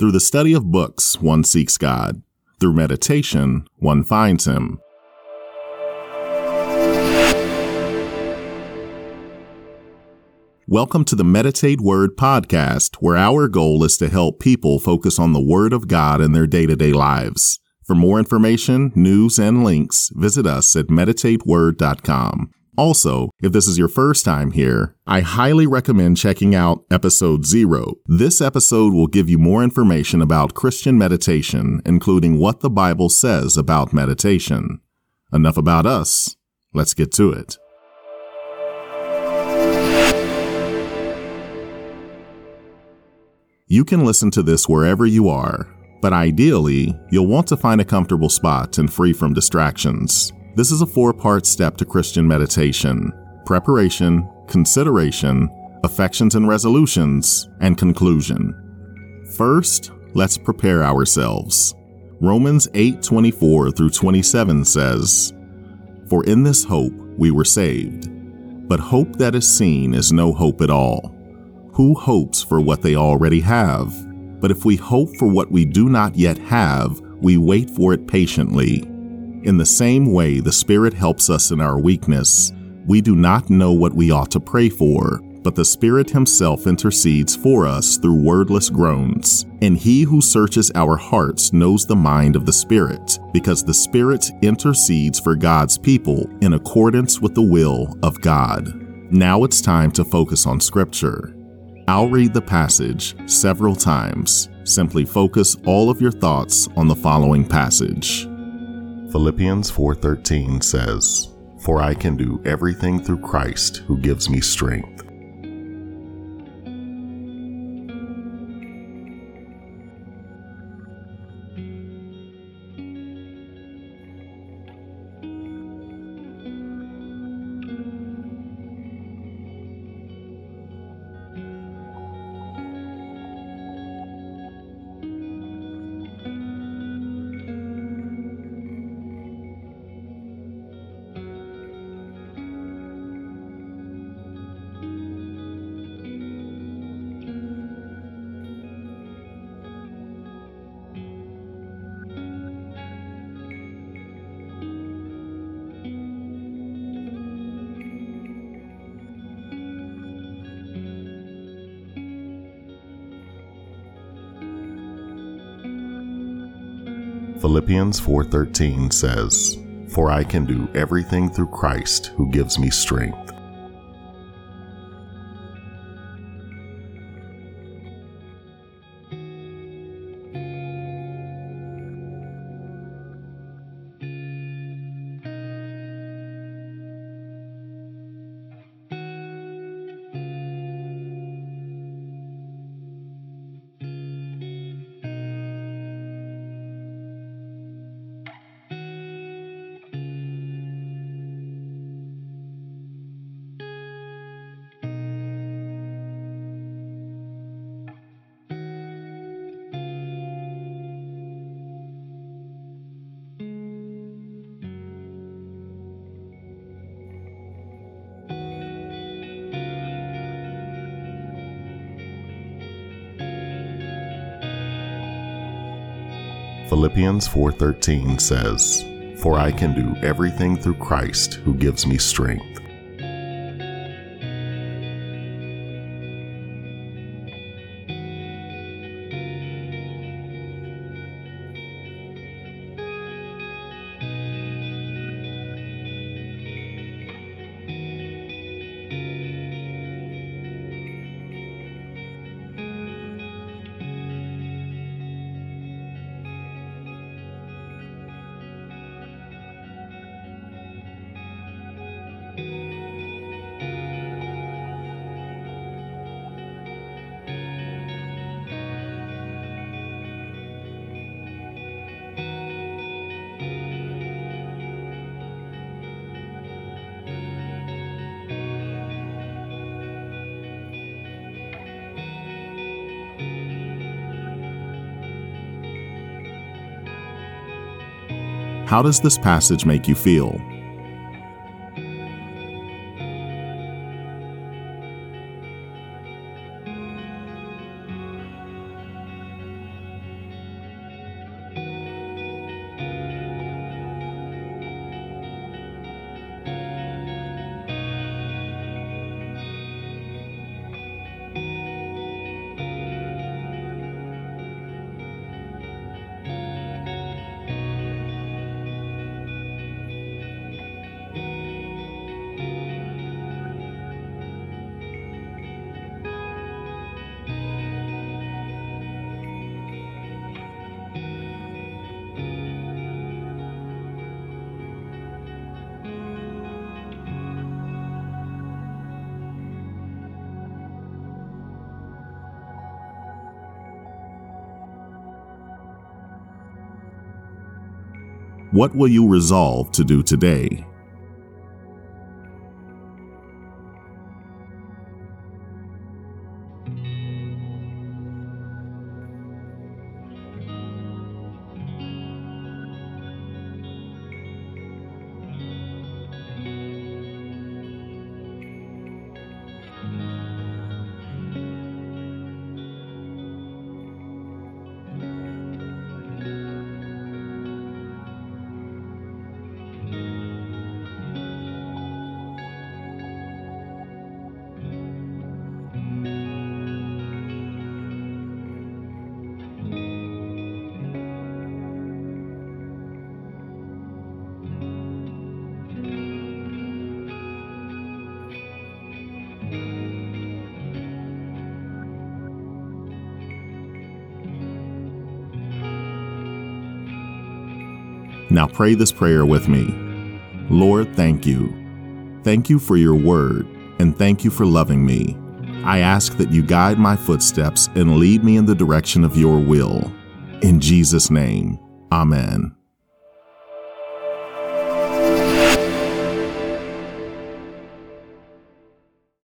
Through the study of books, one seeks God. Through meditation, one finds Him. Welcome to the Meditate Word podcast, where our goal is to help people focus on the Word of God in their day to day lives. For more information, news, and links, visit us at meditateword.com. Also, if this is your first time here, I highly recommend checking out episode zero. This episode will give you more information about Christian meditation, including what the Bible says about meditation. Enough about us. Let's get to it. You can listen to this wherever you are, but ideally, you'll want to find a comfortable spot and free from distractions. This is a four part step to Christian meditation preparation, consideration, affections and resolutions, and conclusion. First, let's prepare ourselves. Romans 8 24 through 27 says, For in this hope we were saved. But hope that is seen is no hope at all. Who hopes for what they already have? But if we hope for what we do not yet have, we wait for it patiently. In the same way, the Spirit helps us in our weakness. We do not know what we ought to pray for, but the Spirit Himself intercedes for us through wordless groans. And He who searches our hearts knows the mind of the Spirit, because the Spirit intercedes for God's people in accordance with the will of God. Now it's time to focus on Scripture. I'll read the passage several times. Simply focus all of your thoughts on the following passage. Philippians 4:13 says, "For I can do everything through Christ who gives me strength." Philippians 4:13 says, "For I can do everything through Christ who gives me strength." Philippians 4:13 says, "For I can do everything through Christ who gives me strength." How does this passage make you feel? What will you resolve to do today? Now pray this prayer with me. Lord, thank you. Thank you for your word, and thank you for loving me. I ask that you guide my footsteps and lead me in the direction of your will. In Jesus' name, Amen.